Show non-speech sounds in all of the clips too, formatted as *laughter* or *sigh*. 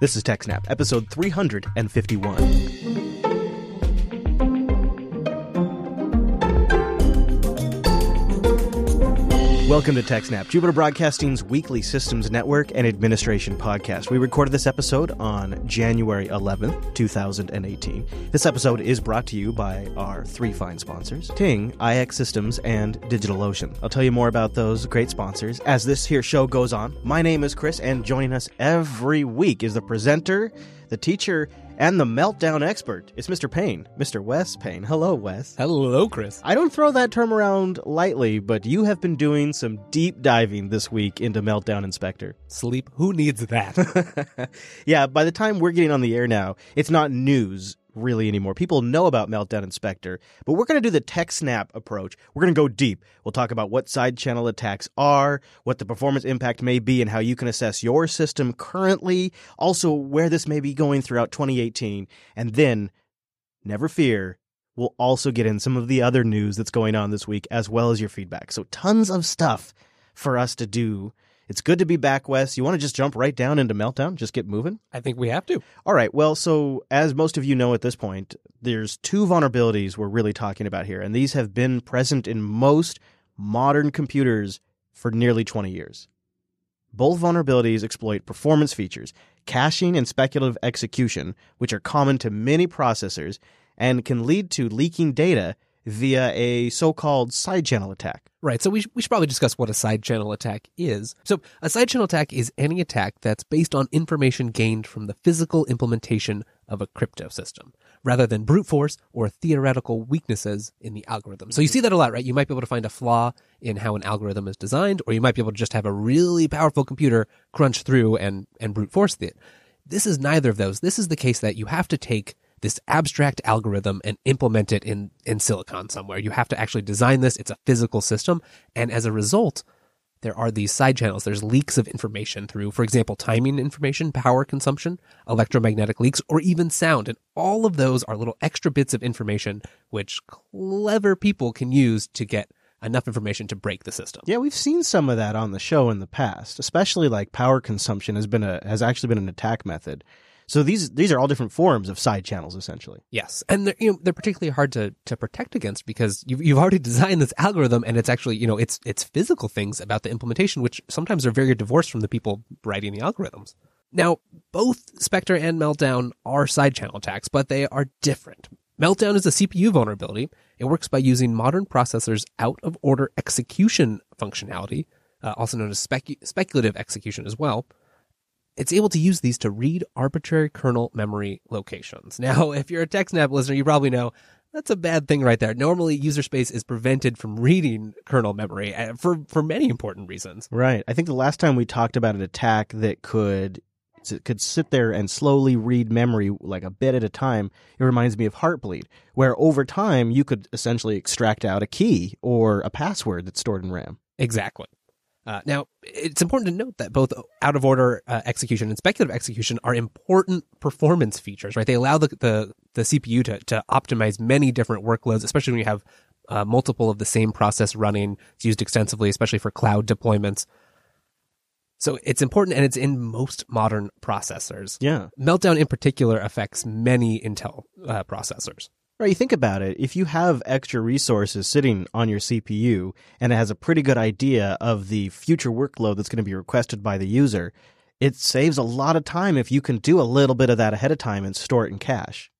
This is TechSnap, episode 351. Welcome to TechSnap, Jupiter Broadcasting's weekly systems network and administration podcast. We recorded this episode on January 11th, 2018. This episode is brought to you by our three fine sponsors Ting, IX Systems, and DigitalOcean. I'll tell you more about those great sponsors as this here show goes on. My name is Chris, and joining us every week is the presenter, the teacher, and the meltdown expert. is Mr. Payne, Mr. Wes Payne. Hello, Wes. Hello, Chris. I don't throw that term around lightly, but you have been doing some deep diving this week into Meltdown and Spectre. Sleep. Who needs that? *laughs* yeah, by the time we're getting on the air now, it's not news really anymore. People know about Meltdown and Spectre, but we're going to do the TechSnap approach. We're going to go deep. We'll talk about what side channel attacks are, what the performance impact may be, and how you can assess your system currently, also where this may be going throughout 2018. And then, never fear, we'll also get in some of the other news that's going on this week, as well as your feedback. So, tons of stuff for us to do it's good to be back, Wes. You want to just jump right down into Meltdown? Just get moving? I think we have to. All right. Well, so as most of you know at this point, there's two vulnerabilities we're really talking about here, and these have been present in most modern computers for nearly 20 years. Both vulnerabilities exploit performance features, caching and speculative execution, which are common to many processors and can lead to leaking data via a so-called side channel attack. Right. So we, sh- we should probably discuss what a side channel attack is. So a side channel attack is any attack that's based on information gained from the physical implementation of a crypto system rather than brute force or theoretical weaknesses in the algorithm. So you see that a lot, right? You might be able to find a flaw in how an algorithm is designed, or you might be able to just have a really powerful computer crunch through and, and brute force it. This is neither of those. This is the case that you have to take this abstract algorithm and implement it in, in silicon somewhere. You have to actually design this. It's a physical system. And as a result, there are these side channels. There's leaks of information through, for example, timing information, power consumption, electromagnetic leaks, or even sound. And all of those are little extra bits of information which clever people can use to get enough information to break the system. Yeah, we've seen some of that on the show in the past, especially like power consumption has been a has actually been an attack method. So these these are all different forms of side channels, essentially. Yes, and they're, you know they're particularly hard to to protect against because you've you've already *laughs* designed this algorithm, and it's actually you know it's it's physical things about the implementation which sometimes are very divorced from the people writing the algorithms. Now, both Spectre and Meltdown are side channel attacks, but they are different. Meltdown is a CPU vulnerability. It works by using modern processors' out of order execution functionality, uh, also known as specu- speculative execution as well, it's able to use these to read arbitrary kernel memory locations. *laughs* Now, if you're a TechSnap listener, you probably know that's a bad thing right there. Normally, user space is prevented from reading kernel memory uh, for, for many important reasons. Right. I think the last time we talked about an attack that could could sit there and slowly read memory like a bit at a time, it reminds me of Heartbleed, where over time you could essentially extract out a key or a password that's stored in RAM. Exactly. Uh, now, it's important to note that both out of order uh, execution and speculative execution are important performance features, right? They allow the, the, the CPU to, to optimize many different workloads, especially when you have uh, multiple of the same process running. It's used extensively, especially for cloud deployments. So it's important and it's in most modern processors. Yeah. Meltdown in particular affects many Intel uh, processors. Right, you think about it. If you have extra resources sitting on your CPU and it has a pretty good idea of the future workload that's going to be requested by the user, it saves a lot of time if you can do a little bit of that ahead of time and store it in cache.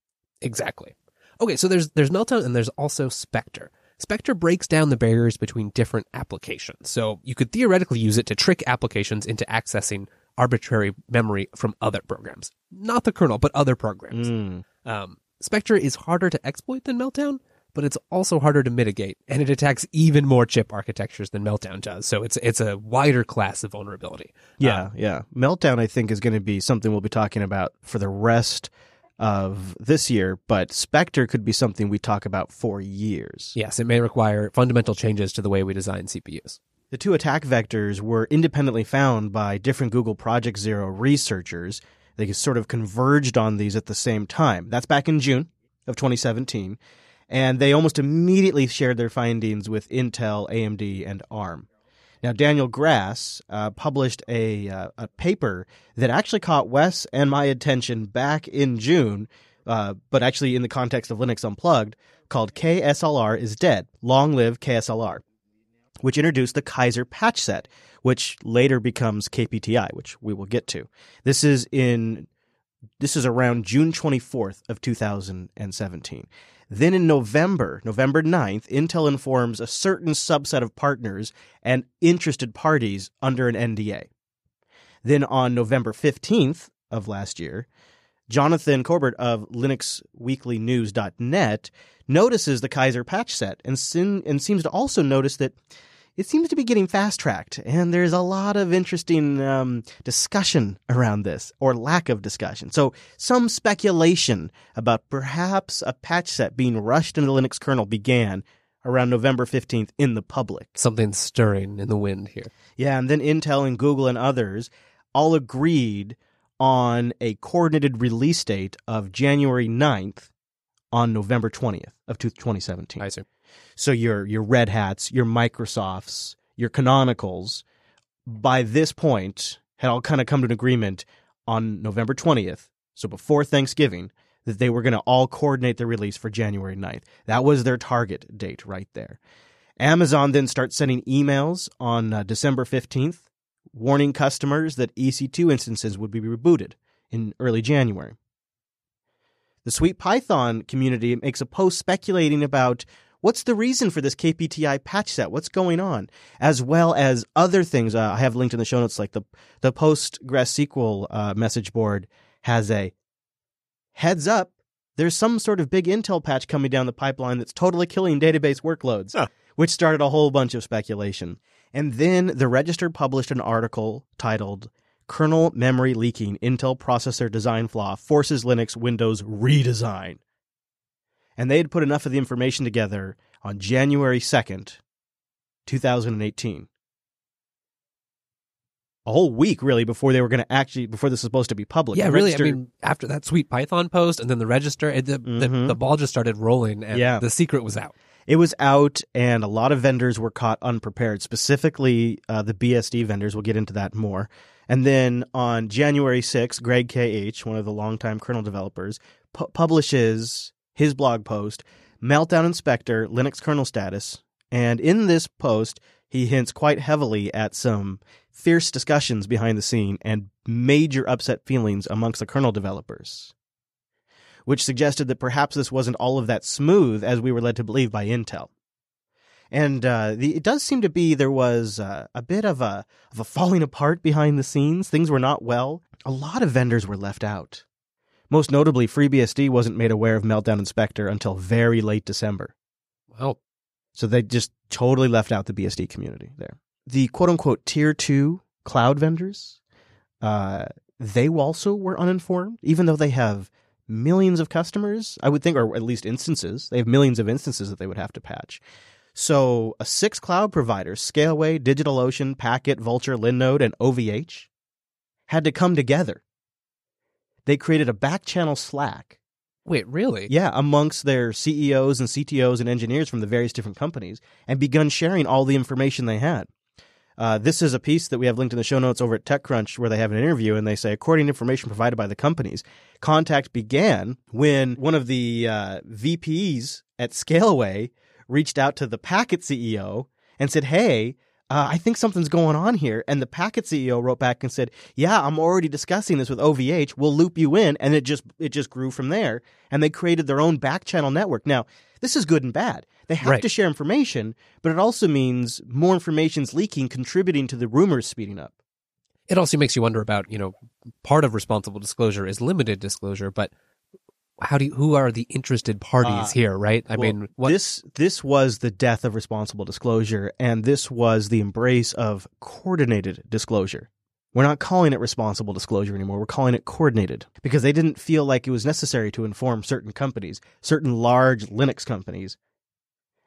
Exactly. Okay, so there's there's Meltdown and there's also Spectre. Spectre breaks down the barriers between different applications. So you could theoretically use it to trick applications into accessing arbitrary memory from other programs. Not the kernel, but other programs. Mm. Um, Spectre is harder to exploit than Meltdown, but it's also harder to mitigate, and it attacks even more chip architectures than Meltdown does. So it's it's a wider class of vulnerability. Yeah, um, yeah. Meltdown, I think, is going to be something we'll be talking about for the rest of this year, but Spectre could be something we talk about for years. Yes, it may require fundamental changes to the way we design CPUs. The two attack vectors were independently found by different Google Project Zero researchers they sort of converged on these at the same time. That's back in June of 2017. And they almost immediately shared their findings with Intel, AMD, and ARM. Now, Daniel Gruss uh, published a, uh, a paper that actually caught Wes and my attention back in June, uh, but actually in the context of Linux Unplugged, called KASLR is Dead Long Live KASLR, which introduced the Kaiser patch set, which later becomes KPTI, which we will get to. This is in this is around June 24th of 2017. Then in November, November 9th, Intel informs a certain subset of partners and interested parties under an NDA. Then on November 15th of last year, Jonathan Corbet of LinuxWeeklyNews.net notices the Kaiser patch set and, sin- and seems to also notice that it seems to be getting fast tracked, and there's a lot of interesting um, discussion around this, or lack of discussion. So, some speculation about perhaps a patch set being rushed into the Linux kernel began around November 15th in the public. Something stirring in the wind here. Yeah, and then Intel and Google and others all agreed on a coordinated release date of January 9th on November 20th of 2017. I see. So your your Red Hats, your Microsofts, your Canonicals, by this point had all kind of come to an agreement on November 20th, so before Thanksgiving, that they were going to all coordinate their release for January 9th. That was their target date right there. Amazon then starts sending emails on uh, December 15th warning customers that EC2 instances would be rebooted in early January. The Sweet Python community makes a post speculating about what's the reason for this KPTI patch set? What's going on? As well as other things. Uh, I have linked in the show notes, like the the PostgreSQL uh, message board has a heads up. There's some sort of big Intel patch coming down the pipeline that's totally killing database workloads, Huh. which started a whole bunch of speculation. And then the Register published an article titled Kernel Memory Leaking Intel Processor Design Flaw Forces Linux Windows Redesign and they had put enough of the information together on January 2nd, 2018. A whole week, really, before they were going to actually, before this was supposed to be public. Yeah, The really. Register- I mean, after that sweet Python post and then the register, it, the, the, Mhm. the ball just started rolling and Yeah. the secret was out. it was out, and a lot of vendors were caught unprepared, specifically uh, the BSD vendors. We'll get into that more. And then on January 6th, Greg K.H., one of the longtime kernel developers, pu- publishes his blog post, Meltdown and Spectre Linux Kernel Status. And in this post, he hints quite heavily at some fierce discussions behind the scene and major upset feelings amongst the kernel developers, which suggested that perhaps this wasn't all of that smooth as we were led to believe by Intel. And uh, the, it does seem to be there was uh, a bit of a of a falling apart behind the scenes. Things were not well. A lot of vendors were left out. Most notably, FreeBSD wasn't made aware of Meltdown and Spectre until very late December. Well, So they just totally left out the BSD community there. The quote unquote tier two cloud vendors, uh, they also were uninformed, even though they have millions of customers, I would think, or at least instances. They have millions of instances that they would have to patch. So a six cloud providers, Scaleway, DigitalOcean, Packet, Vultr, Linode, and OVH, had to come together. They created a back channel Slack wait, really? yeah, amongst their CEOs and CTOs and engineers from the various different companies and begun sharing all the information they had. Uh, this is a piece that we have linked in the show notes over at TechCrunch where they have an interview and they say, according to information provided by the companies, contact began when one of the uh, VPs at Scaleway reached out to the Packet CEO and said, hey, uh, I think something's going on here. And the Packet CEO wrote back and said, "Yeah, I'm already discussing this with OVH. We'll loop you in." And it just it just grew from there. And they created their own back channel network. Now, this is good and bad. They have Right. to share information, but it also means more information's leaking, contributing to the rumors speeding up. It also makes you wonder about, you know, part of responsible disclosure is limited disclosure, but how do you, who are the interested parties Uh, here, right? I Well, mean, what, this this was the death of responsible disclosure, and this was the embrace of coordinated disclosure. We're not calling it responsible disclosure anymore. We're calling it coordinated because they didn't feel like it was necessary to inform certain companies, certain large Linux companies,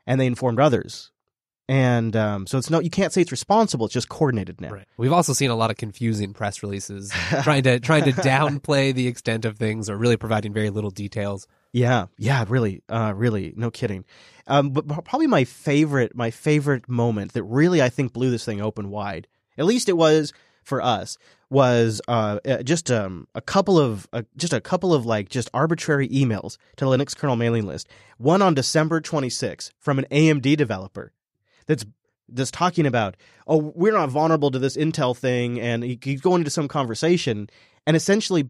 and they informed others. And um, so it's no you can't say it's responsible. It's just coordinated now. Right. We've also seen a lot of confusing press releases *laughs* trying to trying to downplay the extent of things or really providing very little details. Yeah, yeah, really, uh, really, no kidding. Um, but probably my favorite, my favorite moment that really I think blew this thing open wide. At least it was for us. Was uh, uh just um, a couple of uh, just a couple of like just arbitrary emails to the Linux kernel mailing list. One on December 26 from an AMD developer that's that's talking about oh we're not vulnerable to this Intel thing, and he, he's going into some conversation, and essentially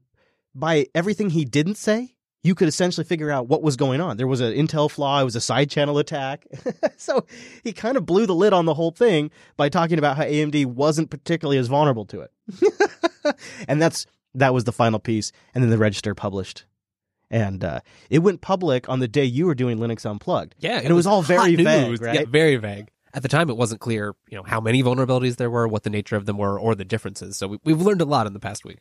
by everything he didn't say, you could essentially figure out what was going on. There was an Intel flaw, it was a side channel attack. *laughs* so he kind of blew the lid on the whole thing by talking about how AMD wasn't particularly as vulnerable to it. *laughs* and that's that was the final piece and then the register published. And uh, it went public on the day you were doing Linux Unplugged. Yeah, and it, was, was all very vague, news. right? Yeah, very vague. At the time, it wasn't clear, you know, how many vulnerabilities there were, what the nature of them were, or the differences. So we, we've learned a lot in the past week.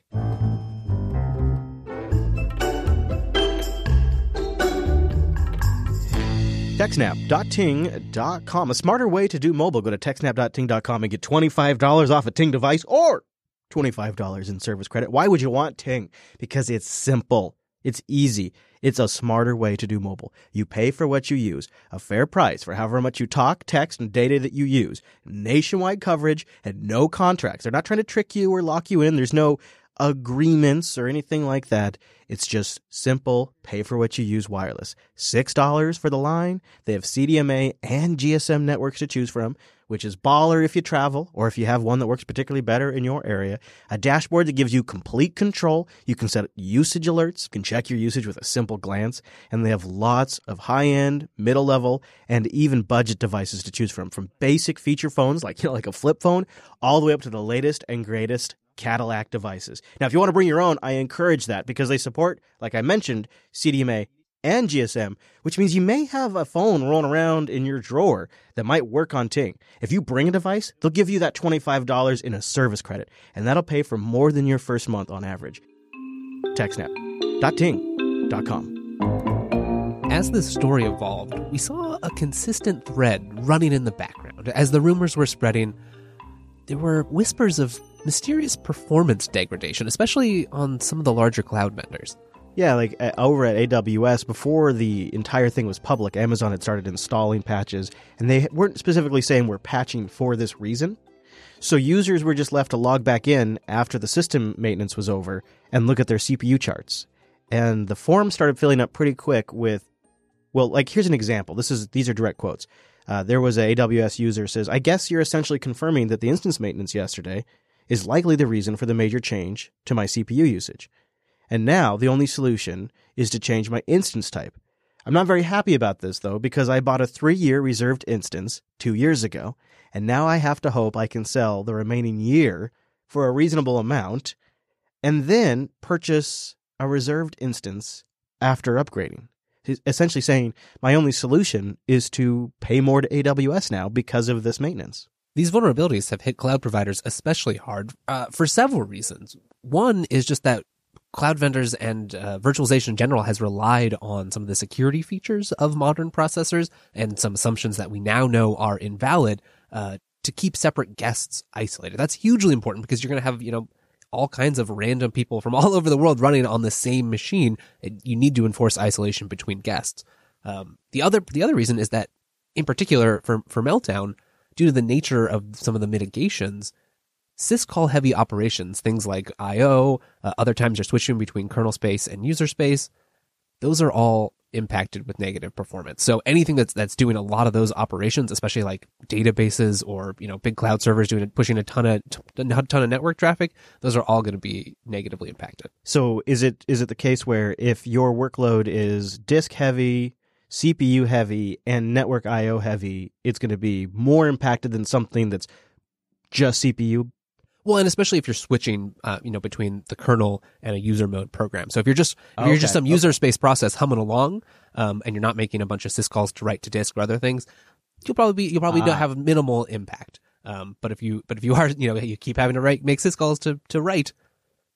TechSnap.ting.com. A smarter way to do mobile. Go to TechSnap.ting.com and get $25 off a Ting device or $25 in service credit. Why would you want Ting? Because it's simple. It's easy. It's a smarter way to do mobile. You pay for what you use, a fair price for however much you talk, text, and data that you use. Nationwide coverage and no contracts. They're not trying to trick you or lock you in. There's no agreements or anything like that. It's just simple, pay for what you use wireless. $6 for the line. They have CDMA and GSM networks to choose from, which is baller if you travel or if you have one that works particularly better in your area. A dashboard that gives you complete control. You can set usage alerts, you can check your usage with a simple glance, and they have lots of high-end, middle-level, and even budget devices to choose from, from basic feature phones like *laughs* you know like a flip phone all the way up to the latest and greatest Cadillac devices. Now, if you want to bring your own, I encourage that because they support, like I mentioned, CDMA and GSM, which means you may have a phone rolling around in your drawer that might work on Ting. If you bring a device, they'll give you that $25 in a service credit, and that'll pay for more than your first month on average. TechSnap.ting.com. As this story evolved, we saw a consistent thread running in the background. As the rumors were spreading, there were whispers of mysterious performance degradation, especially on some of the larger cloud vendors. Yeah, like uh, over at AWS, before the entire thing was public, Amazon had started installing patches, and they weren't specifically saying we're patching for this reason. So users were just left to log back in after the system maintenance was over and look at their CPU charts. And the forum started filling up pretty quick with, well, like here's an example. This is these are direct quotes. Uh, there was a AWS user says, "I guess you're essentially confirming that the instance maintenance yesterday is likely the reason for the major change to my CPU usage. And now the only solution is to change my instance type. I'm not very happy about this though, because I bought a three year reserved instance two years ago, and now I have to hope I can sell the remaining year for a reasonable amount and then purchase a reserved instance after upgrading. Essentially saying my only solution is to pay more to AWS now because of this maintenance. These vulnerabilities have hit cloud providers especially hard uh, for several reasons. One is just that cloud vendors and uh, virtualization in general has relied on some of the security features of modern processors and some assumptions that we now know are invalid uh, to keep separate guests isolated. That's hugely important because you're going to have, you know, all kinds of random people from *laughs* all over the world running on the same machine. You need to enforce isolation between guests. Um, the other the other reason is that, in particular for for Meltdown, due to the nature of some of the mitigations, syscall heavy operations, things like I/O, uh, other times you're switching between kernel space and user space, those are all impacted with negative performance. So anything that's that's doing a lot of those operations, especially like databases or you know big cloud servers doing pushing a ton of a ton of network traffic, those are all going to be negatively impacted. So is it is it the case where if your workload is disk heavy, CPU heavy and network IO heavy, it's going to be more impacted than something that's just CPU. Well, and especially if you're switching, uh, you know, between the kernel and a user mode program. So if you're just if you're just some user space process humming along, um, and you're not making a bunch of syscalls to write to disk or other things, you'll probably be you'll probably ah. have minimal impact. Um, but if you but if you are *laughs* you know you keep having to write make syscalls to to write,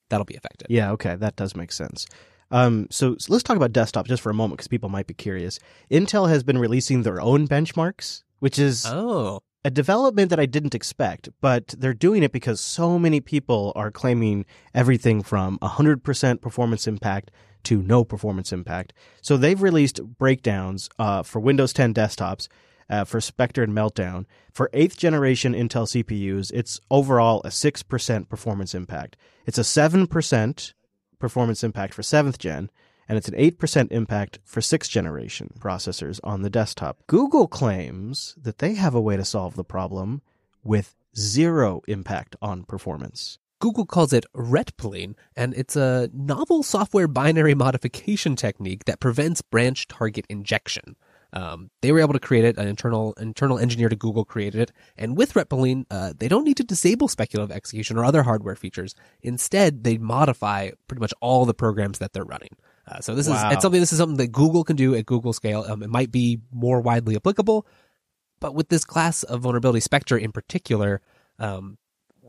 that'll be affected. Yeah, okay, that does make sense. Um, so, so, let's talk about desktop just for a moment because people might be curious. Intel has been releasing their own benchmarks, which is oh a development that I didn't expect, but they're doing it because so many people are claiming everything from 100% performance impact to no performance impact. So they've released breakdowns uh, for Windows 10 desktops, uh, for Spectre and Meltdown. For eighth generation Intel CPUs, it's overall a 6% performance impact. It's a 7% performance impact for seventh gen, and it's an 8% impact for sixth generation processors on the desktop. Google claims that they have a way to solve the problem with zero impact on performance. Google calls it retpoline, and it's a novel software binary *laughs* modification technique that prevents branch target injection. Um, they were able to create it. An internal internal engineer to Google created it, and with retpoline, uh, they don't need to disable speculative execution or other hardware features. Instead, they modify pretty much all the programs that they're running. Uh, so this Wow. is it's something. This is something that Google can do at Google scale. Um, it might be more widely applicable, but with this class of vulnerability, Spectre in particular, um,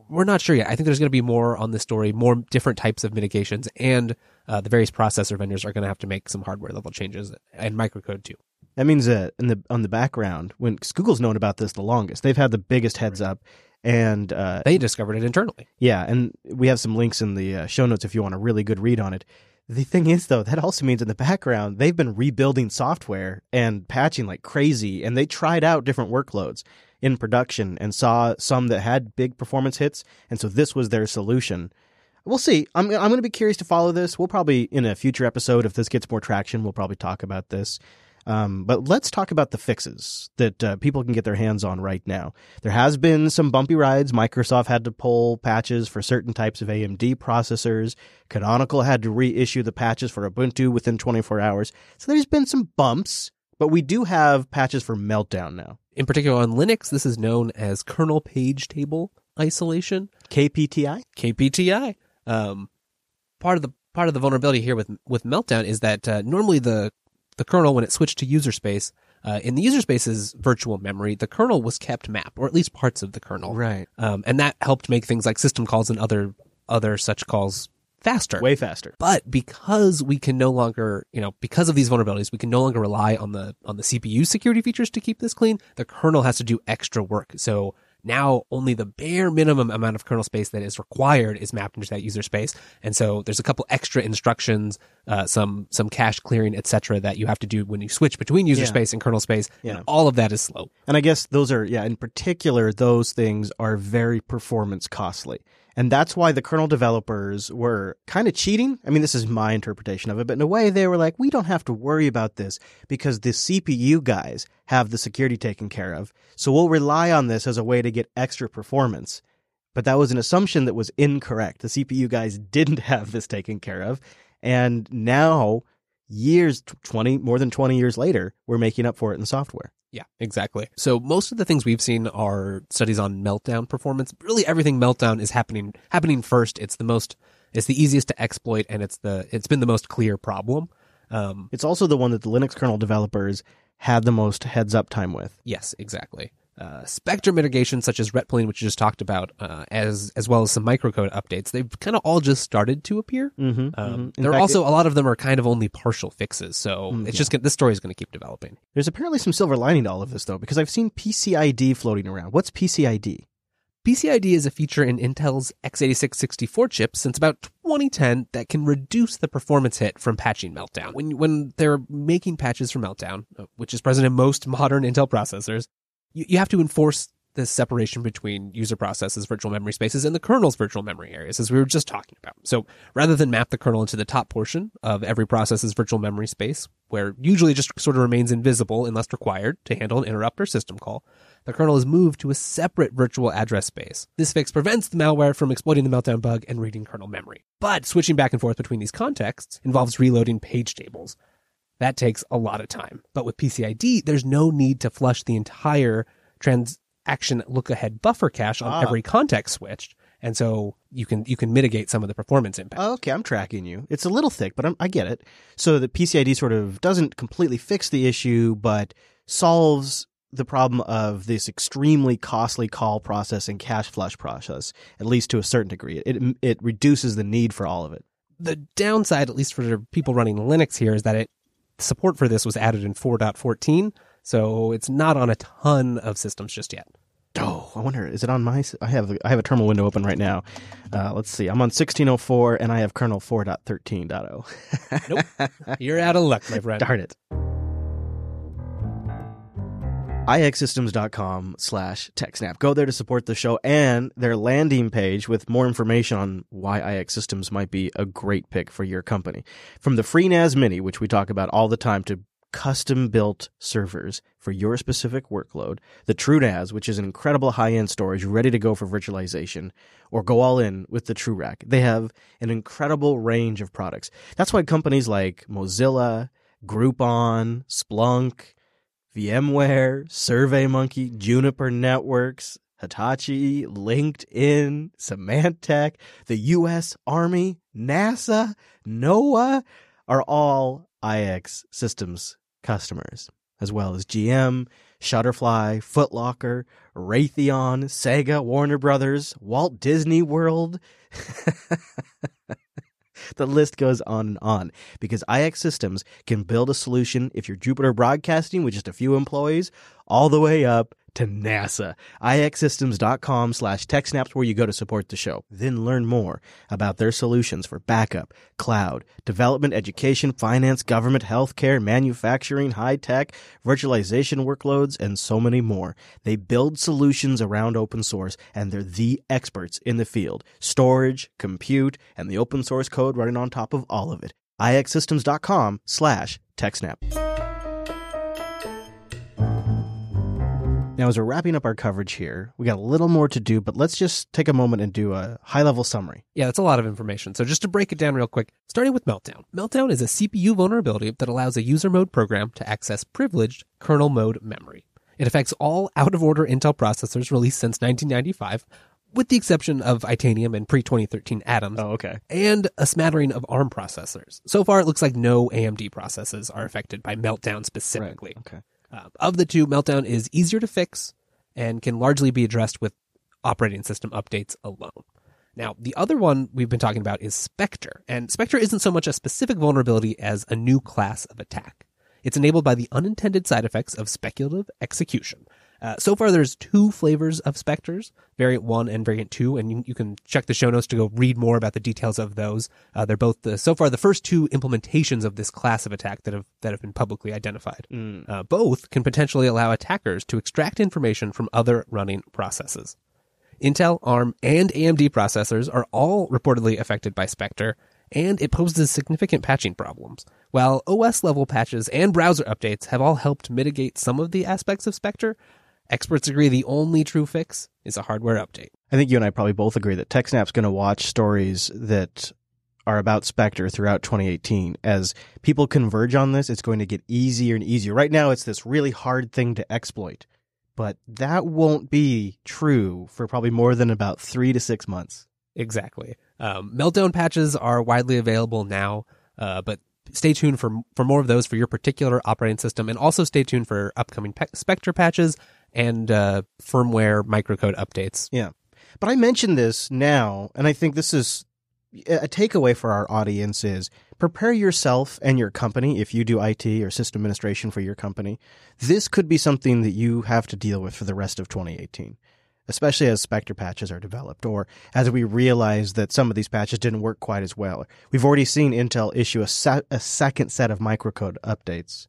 we're not sure yet. I think there's going to be more on this story, more different types of mitigations, and uh, the various processor vendors are going to have to make some hardware level changes and microcode too. That means that in the on the background, when 'cause Google's known about this the longest, they've had the biggest heads up, and uh, They discovered it internally. yeah, and we have some links in the uh, show notes if you want a really good read on it. The thing is, though, that also means in the background they've been rebuilding software and patching like crazy, and they tried out different workloads in production and saw some that had big performance hits, and so this was their solution. We'll see. I'm I'm going to be curious to follow this. We'll probably in a future episode, if this gets more traction, we'll probably talk about this. Um, but let's talk about the fixes that uh, people can get their hands on right now. There has been some bumpy rides. Microsoft had to pull patches for certain types of AMD processors. Canonical had to reissue the patches for Ubuntu within 24 hours. So there's been some bumps, but we do have patches for Meltdown now. In particular, on Linux, this is known as kernel page table isolation, KPTI? KPTI. Um, part of the part of the vulnerability here with with Meltdown is that uh, normally the the kernel, when it switched to user space, uh, in the user space's virtual memory, the kernel was kept map, or at least parts of the kernel, Right. um, and that helped make things like system calls and other other such calls faster. Way faster. But because we can no longer, you know, because of these vulnerabilities, we can no longer rely on the on the CPU security features to keep this clean. The kernel has to do extra work. So now only the bare minimum amount of kernel space that is required is mapped into that user space. And so there's a couple extra instructions, uh, some some cache clearing, etc., that you have to do when you switch between user Yeah. space and kernel space. Yeah. And all of that is slow. And I guess those are, yeah, in particular, those things are very performance costly. And that's why the kernel developers were kind of cheating. I mean, this is my interpretation of it, but in a way, they were like, we don't have to worry about this because the CPU guys have the security taken care of. So we'll rely on this as a way to get extra performance. But that was an assumption that was incorrect. The CPU guys *laughs* didn't have this taken care of. And now, years, 20, more than 20 years later, we're making up for it in software. Yeah, exactly. So most of the things we've seen are studies on meltdown performance. Really everything meltdown is happening happening first. It's the most it's the easiest to exploit and it's the it's been the most clear problem. Um It's also the one that the Linux kernel developers had the most heads up time with. yes, exactly. Uh, Spectre mitigation such as retpoline, which you just talked about, uh, as as well as some microcode updates, they've kind of all just started to appear. Mm-hmm, Um, there are also a lot of them are kind of only partial fixes, so Mm, it's yeah. just gonna, this story is going to keep developing. there's apparently some silver lining to all of this though, because I've seen PCID floating around. What's PCID? PCID is a feature in Intel's x86 64 chip since about 2010 that can reduce the performance hit from patching Meltdown. When when they're making patches for Meltdown, uh, which is present in most modern Intel processors, you, you have to enforce the separation between user processes, virtual memory spaces, and the kernel's virtual memory areas, as we were just talking about. So rather than map the kernel into the top portion of every process's virtual memory space, where usually it just sort of remains invisible unless required to handle an interrupt or system call, the kernel is moved to a separate virtual address space. This fix prevents the malware from exploiting the meltdown bug and reading kernel memory. But switching back and forth between these contexts involves reloading page tables. That takes a lot of time. But with PCID, there's no need to flush the entire transaction look ahead buffer cache on Ah. every context switch. And so you can you can mitigate some of the performance impact. Oh, okay, I'm tracking you. It's a little thick, but I'm, I get it. So the PCID sort of doesn't completely fix the issue, but solves the problem of this extremely costly call process and cache flush process, at least to a certain degree. It it reduces the need for all of it. the downside, at least for people running Linux here, is that it support for this was added in 4.14, so it's not on a ton of systems just yet. Oh, I wonder, is it on my? I have I have a terminal window open right now. Uh, let's see. I'm on 1604, and I have kernel 4.13.0. nope, you're out of luck, my friend. *laughs* Darn it. ixsystems.com slash techsnap. Go there to support the show and their landing page with more information on why IX Systems might be a great pick for your company. From the FreeNAS Mini, which we talk about all the time, to custom built servers for your specific workload, the TrueNAS, which is an incredible high end storage ready to go for virtualization, or go all in with the TrueRack. They have an incredible range of products. That's why companies like Mozilla, Groupon, Splunk, VMware, SurveyMonkey, Juniper Networks, Hitachi, LinkedIn, Symantec, the U.S. Army, NASA, NOAA are all IX systems customers, as well as GM, Shutterfly, Footlocker, Raytheon, Sega, Warner Brothers, Walt Disney World. *laughs* the list goes on and on. Because IX Systems can build a solution if you're Jupiter Broadcasting with just a few employees, all the way up to NASA. ixsystems.com slash techsnaps where you go to support the show. Then learn more about their solutions for backup, cloud, development, education, finance, government, healthcare, manufacturing, high tech, virtualization workloads, and so many more. They build solutions around open source and they're the experts in the field. Storage, compute, and the open source code running on top of all of it. ixsystems.com slash techsnap. Now, as we're wrapping up our coverage here, we got a little more to do, but let's just take a moment and do a high level summary. Yeah, that's a lot of information. So just to break it down real quick, starting with Meltdown. Meltdown is a CPU vulnerability that allows a user mode program to access privileged kernel mode memory. It affects all out of order Intel processors released since 1995, with the exception of Itanium and pre 2013 Atoms. Oh, okay. And a smattering of ARM processors. So far, it looks like no AMD processes are affected by Meltdown specifically. Right. Okay. Uh, of the two, Meltdown is easier to fix and can largely be addressed with operating system updates alone. Now, the other one we've been talking about is Spectre, and Spectre isn't so much a specific vulnerability as a new class of attack. It's enabled by the unintended side effects of speculative execution, uh, so far, there's two flavors of Spectres, Variant 1 and Variant 2, and you, you, can check the show notes to go read more about the details of those. Uh, they're both, the, so far, the first two implementations of this class of attack that have, that have been publicly identified. Mm. Uh, both can potentially allow attackers to extract information from other running processes. Intel, ARM, and AMD processors are all reportedly affected by Spectre, and it poses significant patching problems. While OS level patches and browser updates have all helped mitigate some of the aspects of Spectre, Experts agree the only true fix is a hardware update. I think you and I probably both agree that TechSnap's going to watch stories that are about Spectre throughout 2018. As people converge on this, it's going to get easier and easier. Right now, it's this really hard thing to exploit, but that won't be true for probably more than about three to six months. Exactly. Um, meltdown patches are widely available now, uh, but stay tuned for for more of those for your particular operating system, and also stay tuned for upcoming pe- Spectre patches and uh, firmware microcode updates. Yeah. But I mentioned this now, and I think this is a takeaway for our audience is prepare yourself and your company if you do IT or system administration for your company. This could be something that you have to deal with for the rest of 2018, especially as Spectre patches are developed or as we realize that some of these patches didn't work quite as well. We've already seen Intel issue a, se- a second set of microcode updates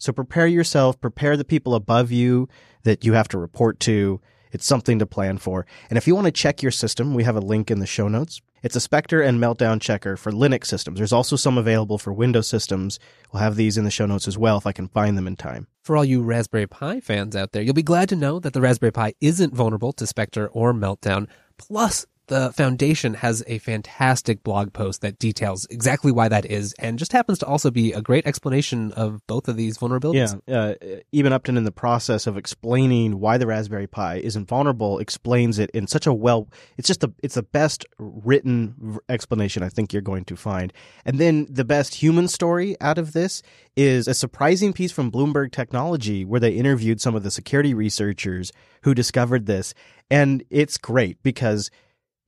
so prepare yourself, prepare the people above you that you have to report to. It's something to plan for. And if you want to check your system, we have a link in the show notes. It's a Spectre and Meltdown checker for Linux systems. There's also some available for Windows systems. We'll have these in the show notes as well if I can find them in time. For all you Raspberry Pi fans out there, you'll be glad to know that the Raspberry Pi isn't vulnerable to Spectre or Meltdown. Plus, the foundation has a fantastic blog post that details exactly why that is and just happens to also be a great explanation of both of these vulnerabilities. Yeah, uh, Eben Upton in the process of explaining why the Raspberry Pi isn't vulnerable explains it in such a well it's just the it's the best written explanation I think you're going to find. And then the best human story out of this is a surprising piece from Bloomberg Technology where they interviewed some of the security researchers who discovered this and it's great because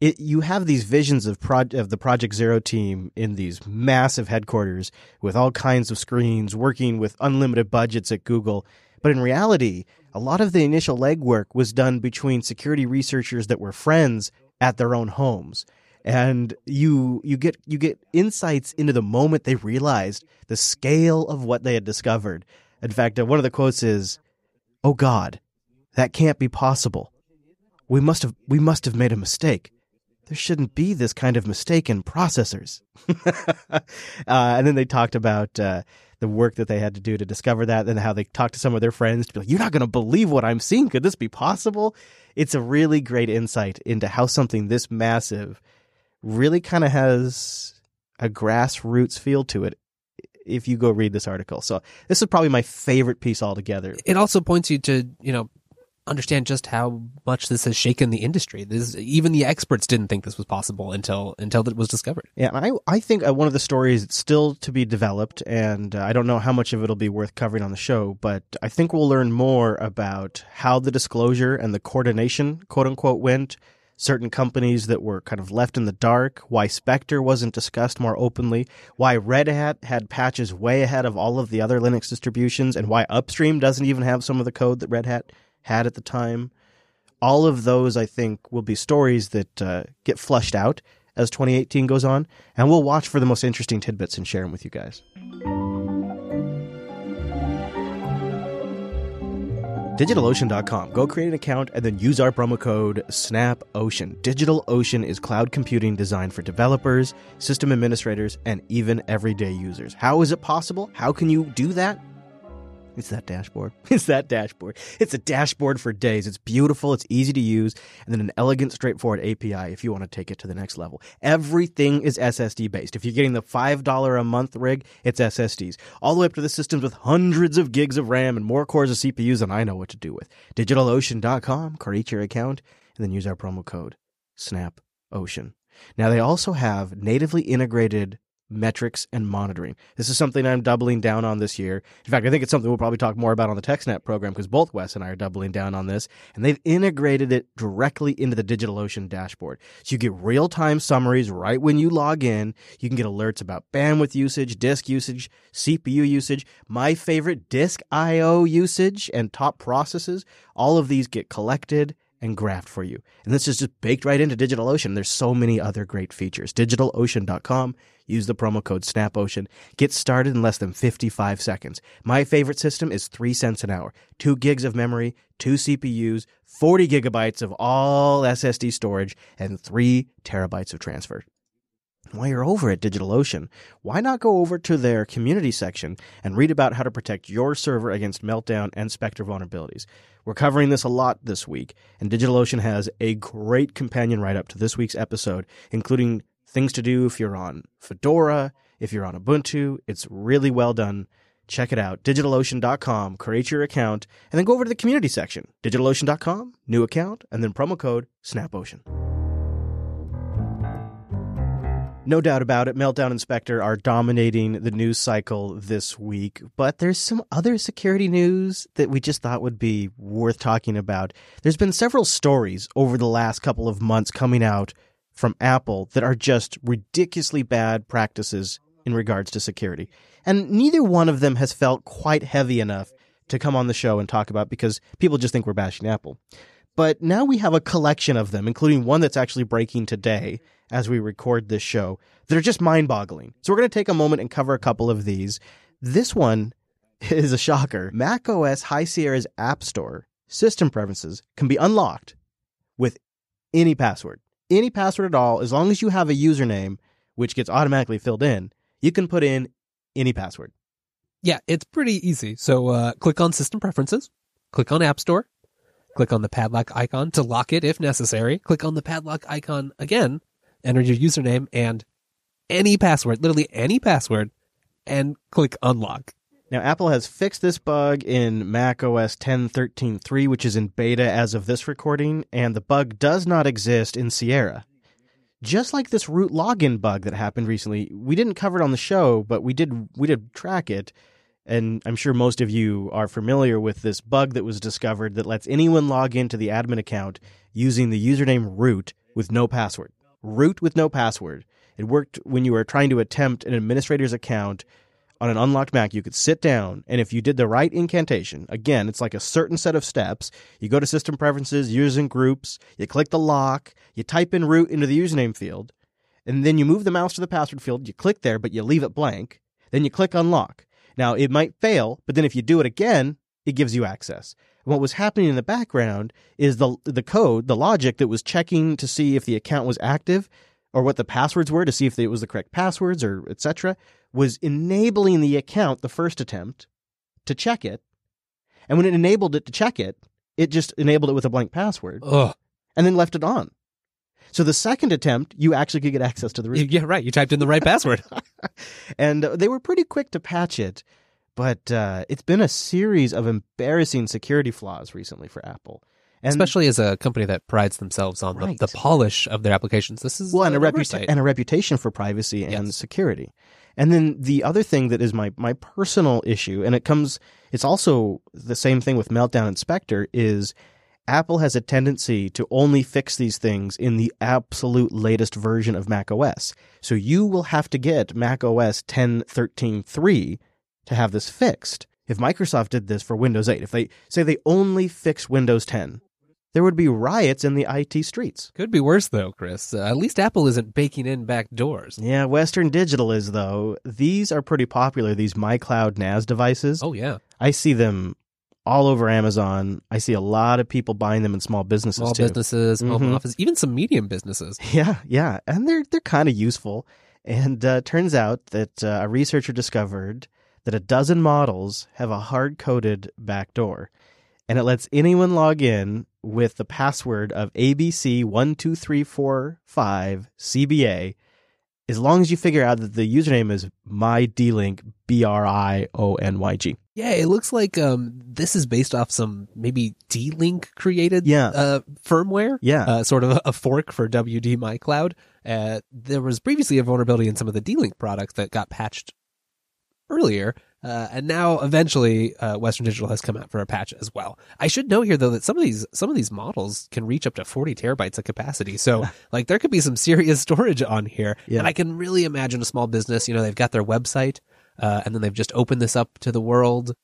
it, you have these visions of, pro, of the Project Zero team in these massive headquarters with all kinds of screens, working with unlimited budgets at Google. But in reality, a lot of the initial legwork was done between security researchers that were friends at their own homes. And you you get you get insights into the moment they realized the scale of what they had discovered. In fact, uh, one of the quotes is, "Oh God, that can't be possible. We must have we must have made a mistake. There shouldn't be this kind of mistake in processors." *laughs* uh, and then they talked about uh, the work that they had to do to discover that, and how they talked to some of their friends to be like, "You're not going to believe what I'm seeing. Could this be possible?" It's a really great insight into how something this massive really kind of has a grassroots feel to it if you go read this article. So this is probably my favorite piece altogether. It also points you to, you know, understand just how much this has shaken the industry. This, even the experts didn't think this was possible until until it was discovered. Yeah, I I think uh, one of the stories still to be developed, and uh, I don't know how much of it'll be worth covering on the show, but I think we'll learn more about how the disclosure and the coordination, quote unquote, went. Certain companies that were kind of left in the dark, why Spectre wasn't discussed more openly, why Red Hat had patches way ahead of all of the other Linux distributions, and why Upstream doesn't even have some of the code that Red Hat had at the time. All of those, I think, will be stories that uh, get flushed out as 2018 goes on, and we'll watch for the most interesting tidbits and share them with you guys. DigitalOcean.com. Go create an account and then use our promo code SNAPOcean. DigitalOcean is cloud computing designed for developers, system administrators, and even everyday users. How is it possible? How can you do that? It's that dashboard. *laughs* It's that dashboard. It's a dashboard for days. It's beautiful. It's easy to use. And then an elegant, straightforward API if you want to take it to the next level. Everything is SSD based. If you're getting the $5 a month rig, it's SSDs. All the way up to the systems with hundreds of gigs of RAM and more cores of CPUs than I know what to do with. DigitalOcean.com, create your account, and then use our promo code SNAPOcean. Now, they also have natively integrated metrics and monitoring. This is something I'm doubling down on this year. In fact, I think it's something we'll probably talk more about on the TechSnap program because both Wes and I are doubling down on this. And they've integrated it directly into the DigitalOcean dashboard. So you get real time summaries right when you log in. You can get alerts about bandwidth usage, disk usage, CPU usage, my favorite disk IO usage, and top processes. All of these get collected and graphed for you. And this is just baked right into DigitalOcean. There's so many other great features. DigitalOcean.com. Use the promo code SNAPOcean. Get started in less than 55 seconds. My favorite system is 3 cents an hour. 2 gigs of memory, 2 CPUs, 40 gigabytes of all SSD storage, and 3 terabytes of transfer while you're over at DigitalOcean, why not go over to their community section and read about how to protect your server against Meltdown and Spectre vulnerabilities? We're covering this a lot this week, and DigitalOcean has a great companion write up to this week's episode, including things to do if you're on Fedora, if you're on Ubuntu. It's really well done. Check it out. DigitalOcean.com, create your account, and then go over to the community section. DigitalOcean.com, new account, and then promo code SNAPOcean. No doubt about it, Meltdown and Spectre are dominating the news cycle this week, but there's some other security news that we just thought would be worth talking about. There's been several stories over the last couple of months coming out from Apple that are just ridiculously bad practices in regards to security. And neither one of them has felt quite heavy enough to come on the show and talk about because people just think we're bashing Apple. But now we have a collection of them, including one that's actually breaking today as we record this show that are just mind boggling. So we're going to take a moment and cover a couple of these. This one *laughs* is a shocker. Mac OS High Sierra's App Store system preferences can be unlocked with any password. Any password at all, as long as you have a username, which gets automatically filled in, you can put in any password. Yeah, it's pretty easy. So uh, click on System Preferences, click on App Store, click on the padlock icon to lock it if necessary, click on the padlock icon again enter your username and any password, literally any password, and click unlock. Now, Apple has fixed this bug in Mac OS 10.13.3, which is in beta as of this recording, and the bug does not exist in Sierra. Just like this root login bug that happened recently, we didn't cover it on the show, but we did we did track it, and I'm sure most of you are familiar with this bug that was discovered that lets anyone log into the admin account using the username root with no password root with no password. It worked when you were trying to attempt an administrator's account on an unlocked Mac, you could sit down and if you did the right incantation, again, it's like a certain set of steps. You go to system preferences, using groups, you click the lock, you type in root into the username field, and then you move the mouse to the password field, you click there, but you leave it blank. Then you click unlock. Now it might fail, but then if you do it again, it gives you access. What was happening in the background is the the code, the logic that was checking to see if the account was active or what the passwords were to see if it was the correct passwords or etc was enabling the account the first attempt to check it. And when it enabled it to check it, it just enabled it with a blank password Ugh. and then left it on. So the second attempt, you actually could get access to the root. Yeah, right. You typed in the right password. *laughs* and they were pretty quick to patch it, but uh, it's been a series of embarrassing security flaws recently for Apple. And, Especially as a company that prides themselves on Right. the, the polish of their applications. This is well, and a, reputa- oversight. and a reputation for privacy and Yes. security. And then the other thing that is my my personal issue, and it comes, it's also the same thing with Meltdown and Spectre, is Apple has a tendency to only fix these things in the absolute latest version of Mac OS. So you will have to get Mac OS 10.13.3 to have this fixed. If Microsoft did this for Windows 8, if they say they only fix Windows 10, there would be riots in the IT streets. Could be worse though, Chris. Uh, at least Apple isn't baking in back doors. Yeah, Western Digital is though. These are pretty popular. These MyCloud NAS devices. Oh yeah, I see them all over Amazon. I see a lot of people buying them in small businesses small too. businesses, home Mhm. office, even some medium businesses. *laughs* Yeah, yeah, and they're they're kind of useful. And uh, turns out that uh, a researcher discovered that a dozen models have a hard coded backdoor, and it lets anyone log in with the password of ABC one two three four five CBA, as long as you figure out that the username is my D-Link B R I O N Y G. Yeah, it looks like um, this is based off some maybe D-Link created Yeah. uh, firmware. Yeah. uh, sort of a, a fork for WD My Cloud. Uh, there was previously a vulnerability in some of the D-Link products that got patched earlier, uh, and now eventually uh, Western Digital has come out for a patch as well. I should note here though that some of these some of these models can reach up to 40 terabytes of capacity, so *laughs* like there could be some serious *laughs* storage on here. Yeah. And I can really imagine a small business, you know, they've got their website. Uh, and then they've just opened this up to the world.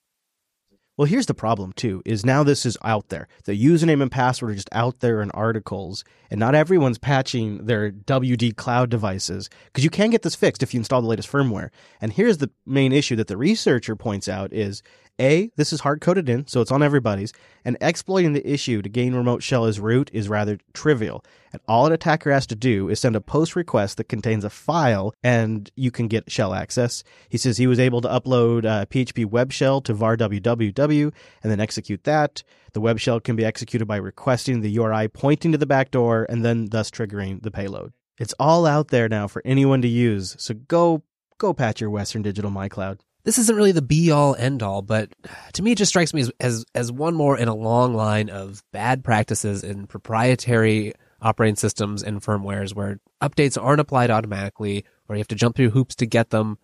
Well, here's the problem too: is now this is out there. The username and password are just out there in articles, and not everyone's patching their WD cloud devices because you can get this fixed if you install the latest firmware. And here's the main issue that the researcher points out: is a this is hard coded in, so it's on everybody's, and exploiting the issue to gain remote shell as root is rather trivial. And all an attacker has to do is send a post request that contains a file, and you can get shell access. He says he was able to upload a PHP web shell to var www and then execute that. The web shell can be executed by requesting the URI pointing to the backdoor and then thus triggering the payload. It's all out there now for anyone to use, so go go patch your Western Digital MyCloud. This isn't really the be all end all, but to me, it just strikes me as, as, as one more in a long line of bad practices in proprietary operating systems and firmwares where updates aren't applied automatically or you have to jump through hoops to get them.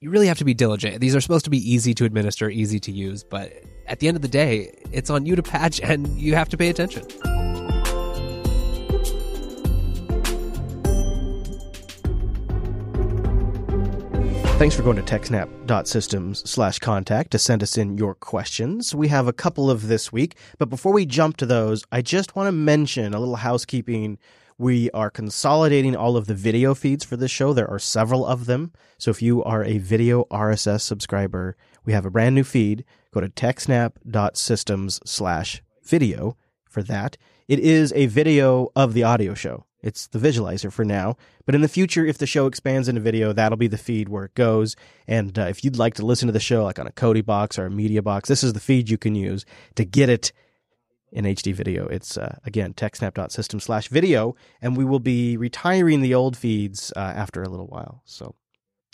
You really have to be diligent. These are supposed to be easy to administer, easy to use, but at the end of the day, it's on you to patch *laughs* and you have to pay attention. Thanks for going to techsnap.systems slash contact to send us in your questions. We have a couple of this week, but before we jump to those, I just want to mention a little housekeeping. We are consolidating all of the video feeds for this show. There are several of them. So if you are a video RSS subscriber, we have a brand new feed. Go to techsnap.systems slash video for that. It is a video of the audio show. It's the visualizer for now. But in the future, if the show expands into video, that'll be the feed where it goes. And uh, if you'd like to listen to the show, like on a Kodi box or a media box, this is the feed you can use to get it in HD video. It's, uh, again, techsnap.system slash video. And we will be retiring the old feeds uh, after a little while. So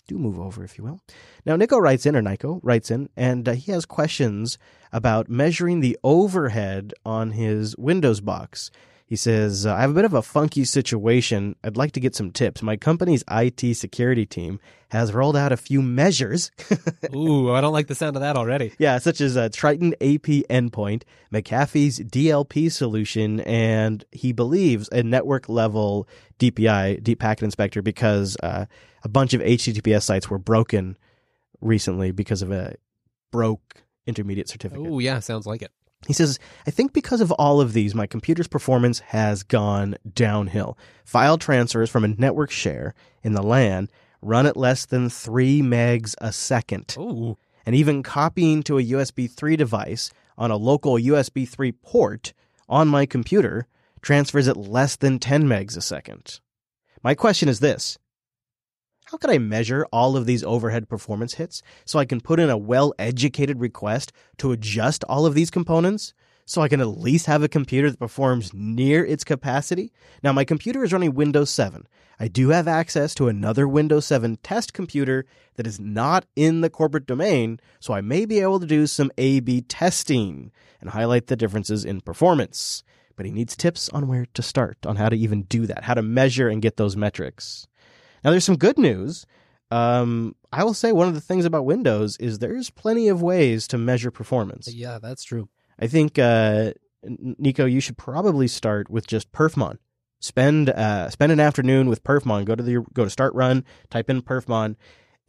do move over, if you will. Now, Nico writes in, or Nico writes in, and uh, he has questions about measuring the overhead on his Windows box. He says, uh, I have a bit of a funky situation. I'd like to get some tips. My company's IT security team has rolled out a few measures. *laughs* Ooh, I don't like the sound of that already. yeah, such as a Triton AP endpoint, McAfee's DLP solution, and he believes a network level DPI, Deep Packet Inspector, because uh, a bunch of HTTPS sites were broken recently because of a broke intermediate certificate. Oh, yeah, sounds like it. He says, I think because of all of these, my computer's performance has gone downhill. File transfers from a network share in the LAN run at less than 3 megs a second. Oh, And even copying to a USB 3 device on a local USB 3 port on my computer transfers at less than 10 megs a second. My question is this How could I measure all of these overhead performance hits so I can put in a well educated request to adjust all of these components so I can at least have a computer that performs near its capacity? Now, my computer is running Windows 7. I do have access to another Windows 7 test computer that is not in the corporate domain, so I may be able to do some A B testing and highlight the differences in performance. But he needs tips on where to start, on how to even do that, how to measure and get those metrics. Now, there's some good news. Um, I will say one of the things about Windows is there's plenty of ways to measure performance. yeah, that's true. I think, uh, Nico, you should probably start with just Perfmon. Spend uh, spend an afternoon with Perfmon. Go to the go to Start Run, type in Perfmon,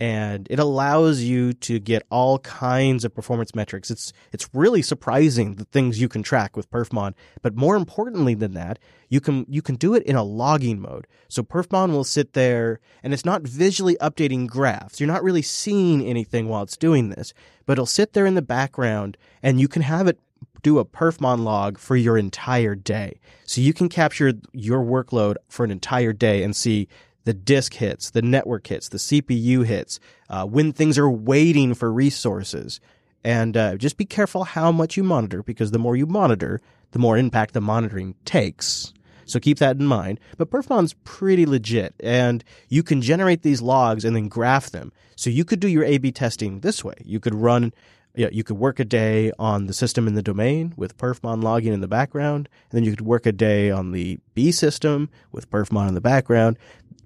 and it allows you to get all kinds of performance metrics. It's it's really surprising the things you can track with Perfmon. But more importantly than that, you can you can do it in a logging mode. So Perfmon will sit there, and it's not visually updating graphs. You're not really seeing anything while it's doing this, but it'll sit there in the background, and you can have it do a perfmon log for your entire day. So you can capture your workload for an entire day and see the disk hits, the network hits, the CPU hits, uh, when things are waiting for resources. And uh, just be careful how much you monitor because the more you monitor, the more impact the monitoring takes. So keep that in mind. But Perfmon's pretty legit, and you can generate these logs and then graph them. So you could do your A/B testing this way. You could run yeah, you could work a day on the system in the domain with perfmon logging in the background, and then you could work a day on the B system with perfmon in the background.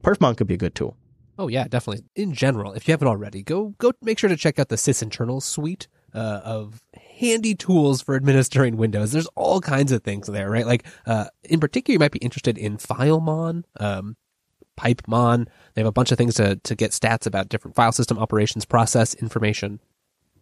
Perfmon could be a good tool. Oh yeah, definitely. In general, if you haven't already, go go make sure to check out the sysinternals suite uh, of handy tools for administering Windows. There's all kinds of things there, right? Like uh, in particular, you might be interested in FileMon, um, PipeMon. They have a bunch of things to to get stats about different file system operations, process information.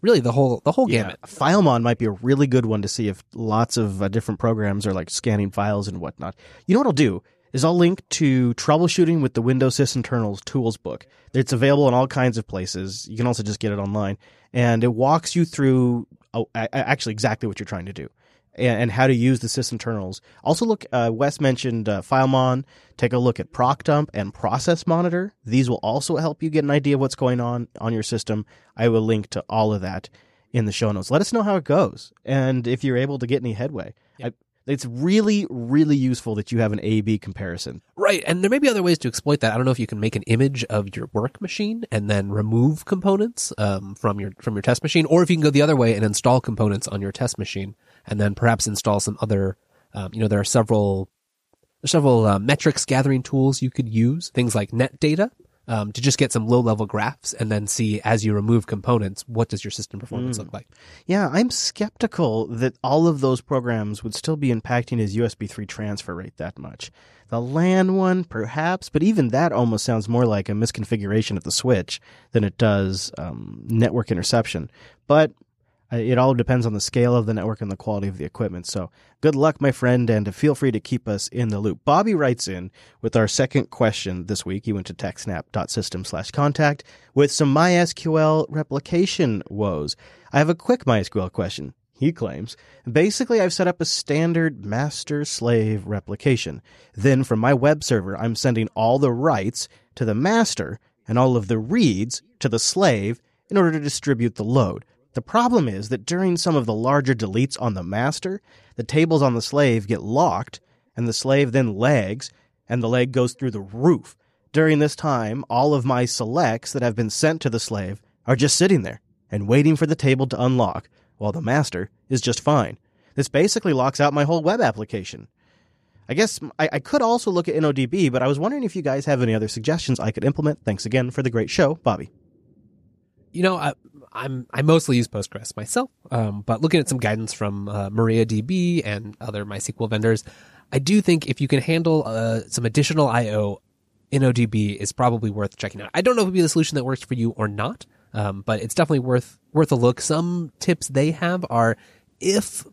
Really, the whole the whole gamut. FileMon might be a really good one to see if lots of uh, different programs are like scanning files and whatnot. You know what I'll do is I'll link to troubleshooting with the Windows sysinternals tools book. It's available in all kinds of places. You can also just get it online, and it walks you through oh, actually exactly what you're trying to do and, and how to use the sysinternals. Also, look. Uh, Wes mentioned uh, FileMon. Take a look at ProcDump and Process Monitor. These will also help you get an idea of what's going on on your system. I will link to all of that in the show notes. Let us know how it goes and if you're able to get any headway. I, it's really, really useful that you have an A B comparison. Right, and there may be other ways to exploit that. I don't know if you can make an image of your work machine and then remove components um, from your from your test machine, or if you can go the other way and install components on your test machine and then perhaps install some other. Um, you know, there are several several uh, metrics gathering tools you could use, things like NetData, um, to just get some low level graphs and then see as you remove components, what does your system performance look like? Yeah, I'm skeptical that all of those programs would still be impacting his USB 3 transfer rate that much. The LAN one, perhaps, but even that almost sounds more like a misconfiguration of the switch than it does um, network interception. But Uh, it all depends on the scale of the network and the quality of the equipment. So good luck, my friend, and feel free to keep us in the loop. Bobby writes in with our second question this week. He went to techsnap.system slash contact with some MySQL replication woes. I have a quick MySQL question. He claims. Basically, I've set up a standard master slave replication. Then from my web server, I'm sending all the writes to the master and all of the reads to the slave in order to distribute the load. The problem is that during some of the larger deletes on the master, the tables on the slave get locked, and the slave then lags, and the lag goes through the roof. During this time, all of my selects that have been sent to the slave are just sitting there and waiting for the table to unlock, while the master is just fine. This basically locks out my whole web application. I guess I, I could also look at InnoDB, but I was wondering if you guys have any other suggestions I could implement. Thanks again for the great show, Bobby. You know, I, I'm I mostly use Postgres myself, um, but looking at some guidance from uh, MariaDB and other MySQL vendors, I do think if you can handle uh, some additional I/O, InnoDB is probably worth checking out. I don't know if it would be the solution that works for you or not, Um, but it's definitely worth worth a look. Some tips they have are if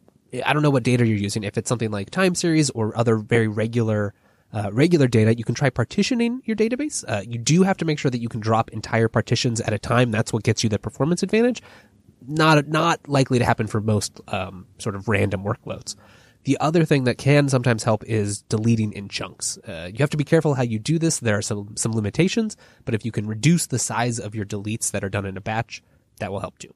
I don't know what data you're using, if it's something like time series or other very regular uh, regular data, you can try partitioning your database. Uh, you do have to make sure that you can drop entire partitions at a time. That's what gets you the performance advantage. Not not likely to happen for most um, sort of random workloads. The other thing that can sometimes help is deleting in chunks. Uh, you have to be careful how you do this. There are some some limitations, but if you can reduce the size of your deletes that are done in a batch, that will help too.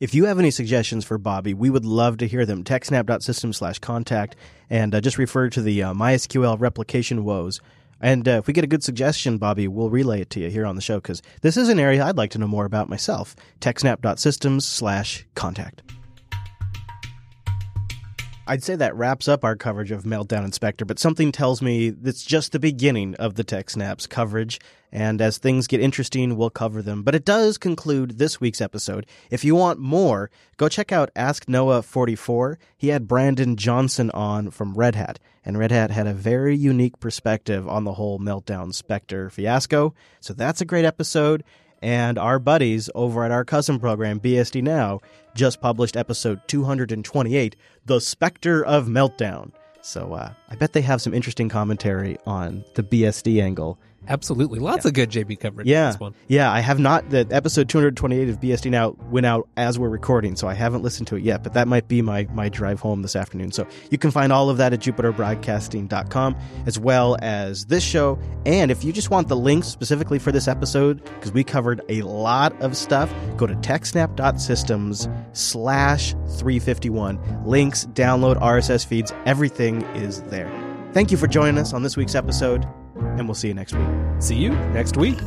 If you have any suggestions for Bobby, we would love to hear them. TechSnap.system slash contact and uh, just refer to the uh, MySQL replication woes. And uh, if we get a good suggestion, Bobby, we'll relay it to you here on the show because this is an area I'd like to know more about myself. TechSnap.systems slash contact. I'd say that wraps up our coverage of Meltdown and Spectre, but something tells me it's just the beginning of the TechSnaps coverage, and as things get interesting, we'll cover them. But it does conclude this week's episode. If you want more, go check out Ask Noah 44. He had Brandon Johnson on from Red Hat, and Red Hat had a very unique perspective on the whole Meltdown Spectre fiasco. So that's a great episode. And our buddies over at our cousin program, BSD Now, just published episode 228, The Spectre of Meltdown. So uh, I bet they have some interesting commentary on the BSD angle Absolutely. Lots Yeah. of good JB coverage yeah, this one. yeah. I have not. The episode 228 of BSD now went out as we're recording, so I haven't listened to it yet. But that might be my my drive home this afternoon. So you can find all of that at JupiterBroadcasting.com, as well as this show. And if you just want the links specifically for this episode, because we covered a lot of stuff, go to TechSnap.systems slash 351. Links, download RSS feeds, everything is there. Thank you for joining us on this week's episode, and we'll see you next week. See you next week.